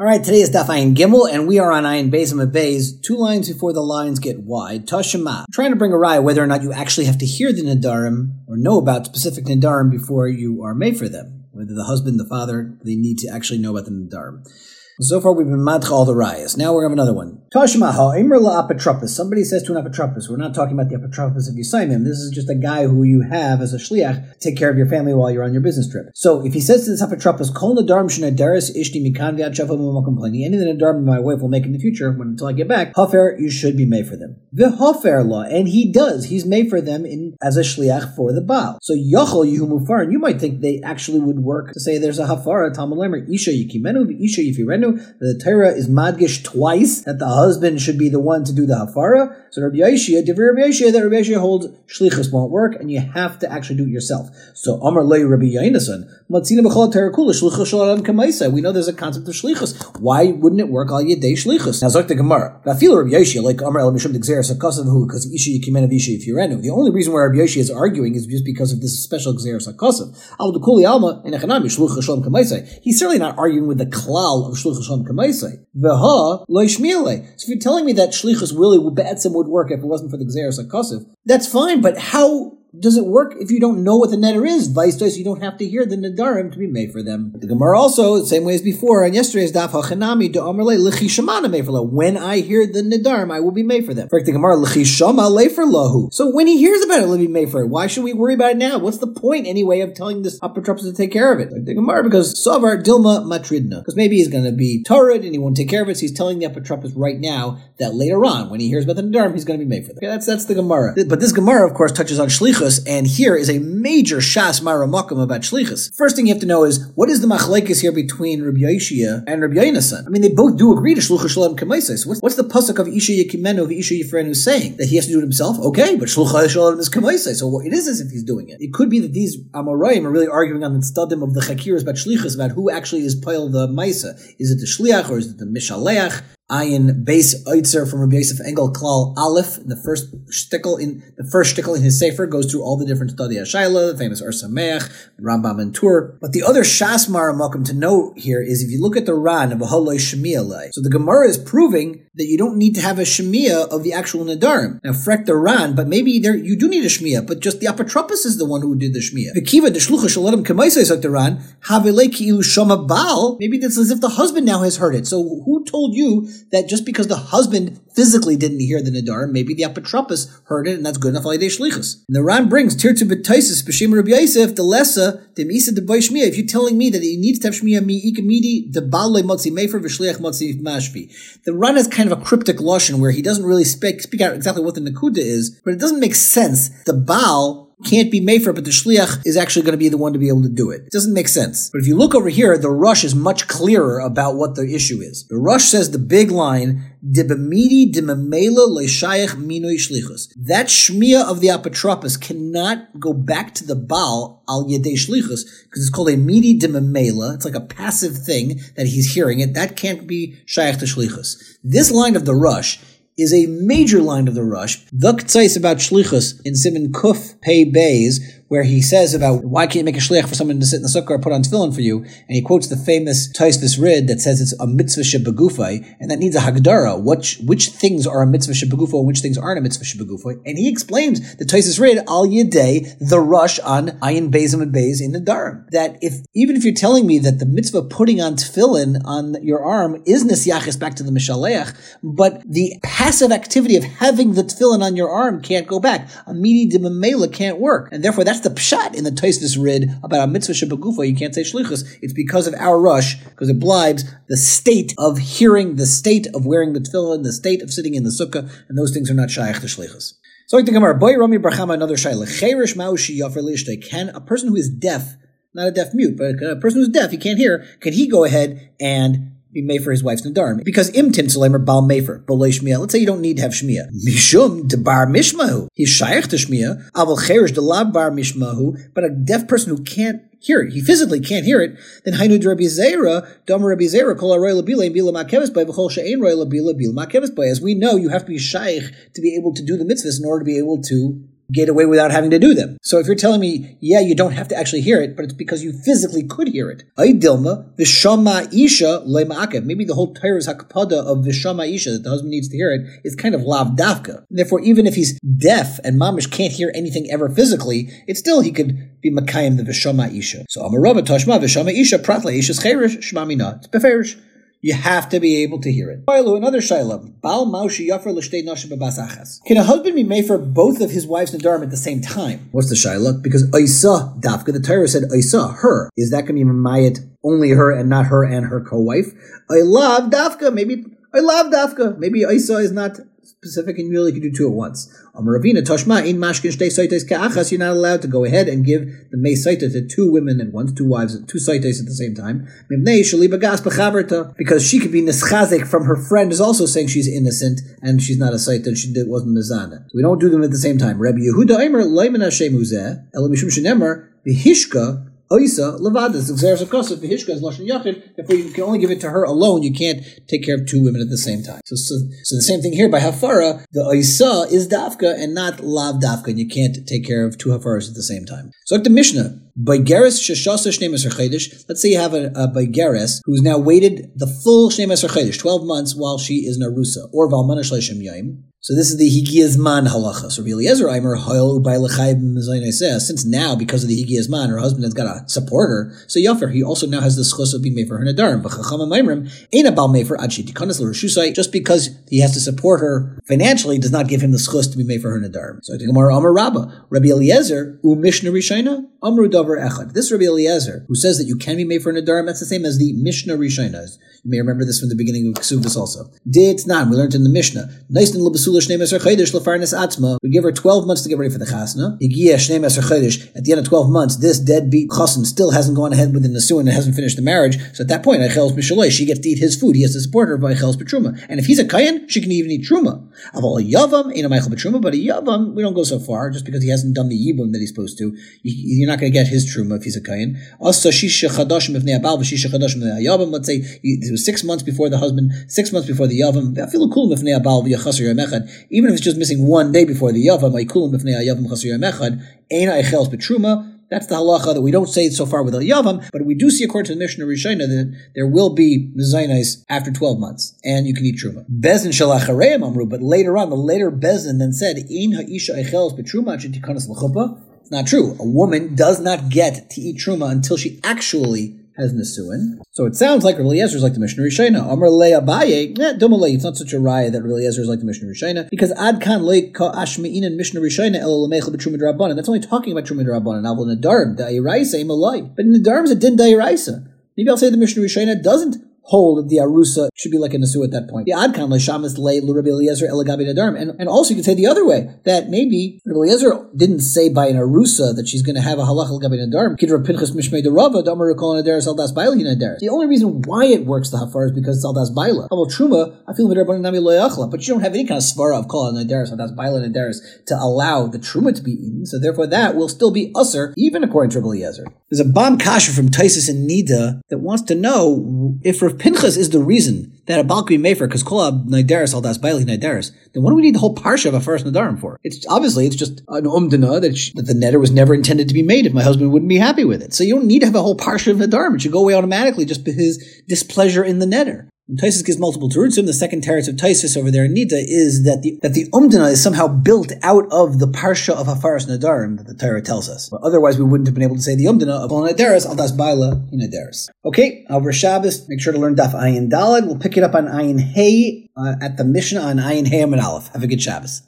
All right, today is Daf Ayin Gimel, and we are on Ayin Beis and Beis, two lines before the lines get wide. Tashema. trying to bring a raya whether or not you actually have to hear the Nadarim or know about specific Nadarim before you are made for them. Whether the husband, the father, they need to actually know about the Nadarim. So far, we've been madcha all the rayas. Now we're going to have another one. Tashmaha, Imr la apotropos. Somebody says to an apotropos. We're not talking about the apotropos of Yisaimim. This is just a guy who you have as a shliach to take care of your family while you're on your business trip. So if he says to this apotropos, Kol nadarim shenadaris ishti mikan complaining, any of the nadarim my wife will make in the future when, until I get back, hafer, you should be made for them. The V'hafer law, and he does. He's made for them in as a shliach for the Baal. So yachol yihu mufar, and you might think they actually would work to say there's a hafara, Talmud Lemer, isha yikimenu, isha yifirenu, the Torah is madgish twice that the husband should be the one to do the hafara. So Rabbi Yeshia, Rabbi Yeshia, that Rabbi Yeshia holds shlichus won't work, and you have to actually do it yourself. So Amar Lei Rabbi Yonasan, Matzina B'chol Terakula, Shlichus Shalom Kamaisa. We know there's a concept of shlichus. Why wouldn't it work al yedei shlichus? Now Zok the Gemara, feel Rabbi Yeshia, like Amar El Mishum Degzeres Hakasav because Isha Yikimen of Isha Yifirenu. The only reason why Rabbi Yeshia is arguing is just because of this special Gzeres Hakasav. Al Dekuli Alma in Echanami Shlichus Shalom Kamaisa. He's certainly not arguing with the klal of Shlichus Kamaisai. V'ha loishmiele. So if you're telling me that shlichus really be'etzim would work if it wasn't for the Gzeres HaKosiv, that's fine, but how does it work if you don't know what the netter is? Vice versa, you don't have to hear the nadarim to be made for them. The Gemara also, same way as before, on yesterday's daf hachanami do amarle lechishamana made for When I hear the nadarim, I will be made for them. For the Gemara lechishama lefer lahu. So when he hears about it, me be made for it. Why should we worry about it now? What's the point anyway of telling this apotropos to take care of it? the Gemara because savar dilma matridna because maybe he's going to be torrid and he won't take care of it. So he's telling the apotropos right now that later on, when he hears about the nadarim, he's going to be made for them. Okay, that's that's the Gemara. But this Gemara, of course, touches on shlichus shlichus, and here is a major shas maramakum about shlichus. First thing you have to know is what is the machlekes here between Rabbi Yeshia and Rabbi Yonasan? I mean, they both do agree to shluchus shalom kemaises. What's, what's the pasuk of Isha Yekimenu of Isha Yifrenu saying that he has to do it himself? Okay, but shluchus shalom is kemaises, so it is as if he's doing it. It could be that these Amoraim are really arguing on the stadim of the chakiras about shlichus about who actually is pile the maisa. Is it the shliach or is it the mishaleach? Ayin base Oitzer from Rabbi Yosef Engel Klal Aleph. The first shtickle in the first shtickle in his sefer goes through all the different study Shaila, the famous Or Sameach, Rambam and Tur. But the other Shasmar Malcolm to note here is if you look at the Ran of Aholoi Shemiah So the Gemara is proving that you don't need to have a Shemiah of the actual Nadarim. Now frek the Ran, but maybe there you do need a Shemiah, but just the Apotropos is the one who did the Shemiah. Vikiva the Shlucha Shaladim the Ran. Maybe it's as if the husband now has heard it. So who told you that just because the husband physically didn't hear the Nadar, maybe the apotropos heard it, and that's good enough for Shlichus. And the Ran brings Tir to Betaisis, B'Shem Rabbi Yosef, the Lessa, the de Shmiya. If you're telling me that he needs to have Shmiya mi ikamidi, the Balei Motzi Mefer, V'Shliach Motzi Mashvi. The Ran is kind of a cryptic Lashon where he doesn't really speak, speak out exactly what the Nakuda is, but it doesn't make sense. The Baal can't be made for but the shliach is actually going to be the one to be able to do it. It doesn't make sense. But if you look over here, the rush is much clearer about what the issue is. The rush says the big line, Dibamidi dimamela leishayach minoi shlichus. That shmia of the apotropos cannot go back to the Baal al yedei shlichus because it's called a midi dimamela. It's like a passive thing that he's hearing it. That can't be shayach to shlichus. This line of the rush is a major line of the rush. The Ktsais about Shlichus in Simon Kuf Pei Bays where he says about why can't you make a shliach for someone to sit in the sukkah or put on tefillin for you, and he quotes the famous Taisvis Rid that says it's a mitzvah shebegufay, and that needs a hagdara. Which which things are a mitzvah shebegufay and which things aren't a mitzvah shebegufay? And he explains the Taisvis Rid al yedei the rush on ayin bezim and bez in the darim. That if even if you're telling me that the mitzvah putting on tefillin on your arm is nesyachis back to the mishaleach, but the passive activity of having the tefillin on your arm can't go back. A midi de can't work, and therefore that's that's the pshat in the Taisvis Rid about a mitzvah shebegufa. You can't say shlichus. It's because of our rush, because it blibes the state of hearing, the state of wearing the tefillin, the state of sitting in the sukkah, and those things are not shaykh to shlichus. So I think Gemara, boy Rami bar Chama, another shayla. Maushi yafer Can a person who is deaf, not a deaf mute, but a person who's deaf, he can't hear, can he go ahead and be made for his wife's nadarim. Because imtin tzalemer bal mefer, bolei shmiya. Let's say you don't need to have shmiya. Mishum de bar mishmahu. He's shaykh to shmiya. Aval de la bar mishmahu. But a deaf person who can't hear it, he physically can't hear it, then hainu Rabbi Zera, dom Rabbi Zera, kol aroy labila and bila makeves by v'chol roy labila bila makeves by. As we know, you have to be shaykh to be able to do the mitzvahs in order to be able to get away without having to do them. So if you're telling me, yeah, you don't have to actually hear it, but it's because you physically could hear it. Dilma, Vishama Isha Lema'akev. Maybe the whole Torah's hakpada of Vishama Isha, that the husband needs to hear it, is kind of lav dafka. Therefore, even if he's deaf and mamish can't hear anything ever physically, it's still he could be makayim the Vishama Isha. So Amarava Tashma Vishama Isha Pratla Isha's Cherish Shmamina. It's beferish. You have to be able to hear it. Another babasachas. Can a husband be made for both of his wives nadarim at the same time? What's the shaila? Because Isa dafka, the Torah said Isa, her. Is that going to be mayat only her and not her and her co-wife? I love dafka. Maybe I love dafka. Maybe Isa is not specific and you really can do two at once. Ravina Toshma in Mashkin Shtei Saites Ka'achas, you're not allowed to go ahead and give the May Saita to two women at once, two wives, two Saites at the same time. Because she could be Nischazik from her friend is also saying she's innocent and she's not a Saita and she wasn't Mizana. So we don't do them at the same time. Rabbi Yehuda Eimer Leiman Hashem Uzeh, Elamishum Shenemer, Vihishka, Oisa levadas exeris of kosev v'hishka is lashon yachid. Therefore, you can only give it to her alone. You can't take care of two women at the same time. So, so, so the same thing here by hafara. The oisa is dafka and not lav dafka, and you can't take care of two hafaras at the same time. So, like the Mishnah, Baigeres Sheshasa Shnei Chedesh. Let's say you have a, a Baigeres who's now waited the full Shnei Chedesh, 12 months while she is Narusa, or Valmana Shleishim Yaim. So this is the Higiyazman halacha. So Rabbi Eliezer Aimer Hoyel says since now because of the Higiyazman, her husband has got to support her. So Yafer he also now has the schus of being made for her nadarim. But Chacham Maimrim ain't a bal made for adshi tikanas l'reshusai. Just because he has to support her financially does not give him the schus to be made for her nadarim. So I think Amar Rabba Rabbi Eliezer u Mishnah Rishayna Amru Davar Echad. This Rabbi Eliezer who says that you can be made for nadarim. That's the same as the Mishnah Rishayna. You may remember this from the beginning of Ksuvas also. Did not. We learned in the Mishnah. We give her 12 months to get ready for the chasna. At the end of 12 months, this deadbeat chassan still hasn't gone ahead with the nisuin and hasn't finished the marriage. So at that point, she gets to eat his food. He has to support her by Eicheles Petruma. And if he's a kayan, she can even eat truma. Aval yavam ain't a Michael Petruma, but a yavam, we don't go so far just because he hasn't done the yibum that he's supposed to. You're not going to get his truma if he's a kayan. Also, shisha chadashim if abal, shisha chadashim yavam. Let's say it was six months before the husband, six months before the yavam. Feel cool if abal v'yachasir even if it's just missing one day before the Yavam, that's the halacha that we don't say so far with the Yavam, but we do see according to the Mishnah Rishona that there will be Mizainis after 12 months, and you can eat Truma. Bezin Shalachareim Amru, but later on, the later Bezin then said, In Ha'isha Eicheles Betruma Tikanas L'chuppah. Not true. A woman does not get to eat Truma until she actually has Nisuin. So it sounds like Rabbi Eliezer is like the Mishnah Rishayna. Amr Le Abaye, eh, Dumalei, it's not such a raya that Rabbi Eliezer is like the Mishnah Rishayna, because Ad Kan Le Ka Ashmein and Mishnah Rishayna El Lemechel B'Truma Drabanan. That's only talking about Truma Drabanan. Now, Nadarm, Da'iraisa, Malai. But in the Nadarm is a din Da'iraisa. Maybe I'll say the Mishnah Rishayna doesn't hold the arusa should be like a nasu at that point. The adkan l'shamas le l'Rabbi Eliezer elagabi nadarm, and and also you could say the other way that maybe Rabbi Eliezer didn't say by an arusa that she's going to have a halach elagabi nadarm. Kidra pinchas mishmei derava damar kol nadaris aldas baila nadaris. The only reason why it works the hafar is because it's aldas baila. About truma, I feel nami loyachla, but you don't have any kind of svara of kol nadaris aldas baila nadaris to allow the truma to be eaten. So therefore, that will still be usser even according to Rabbi Eliezer. There's a bomb kasha from Taisus and Nida that wants to know if Rav Pinchas is the reason that a Balkvi Mefer, because Kolab Naidaris al das Bailey Naidaris, then what do we need the whole parsha of a first Nadarim for? It's obviously it's just an umdana that, that the netter was never intended to be made if my husband wouldn't be happy with it. So you don't need to have a whole parsha of Nadarim. It should go away automatically just by his displeasure in the netter. Taisus gives multiple terutzim. The second teretz of Taisus over there in Nida is that the that the umdana is somehow built out of the parsha of Hafaras Nadarim that the Torah tells us. But otherwise, we wouldn't have been able to say the umdana of Al Nadaris al das baila in. Okay, over Shabbos, make sure to learn Daf Ayin Dalad. We'll pick it up on Ayin Hey uh, at the Mishnah on Ayin Amid Aleph. Have a good Shabbos.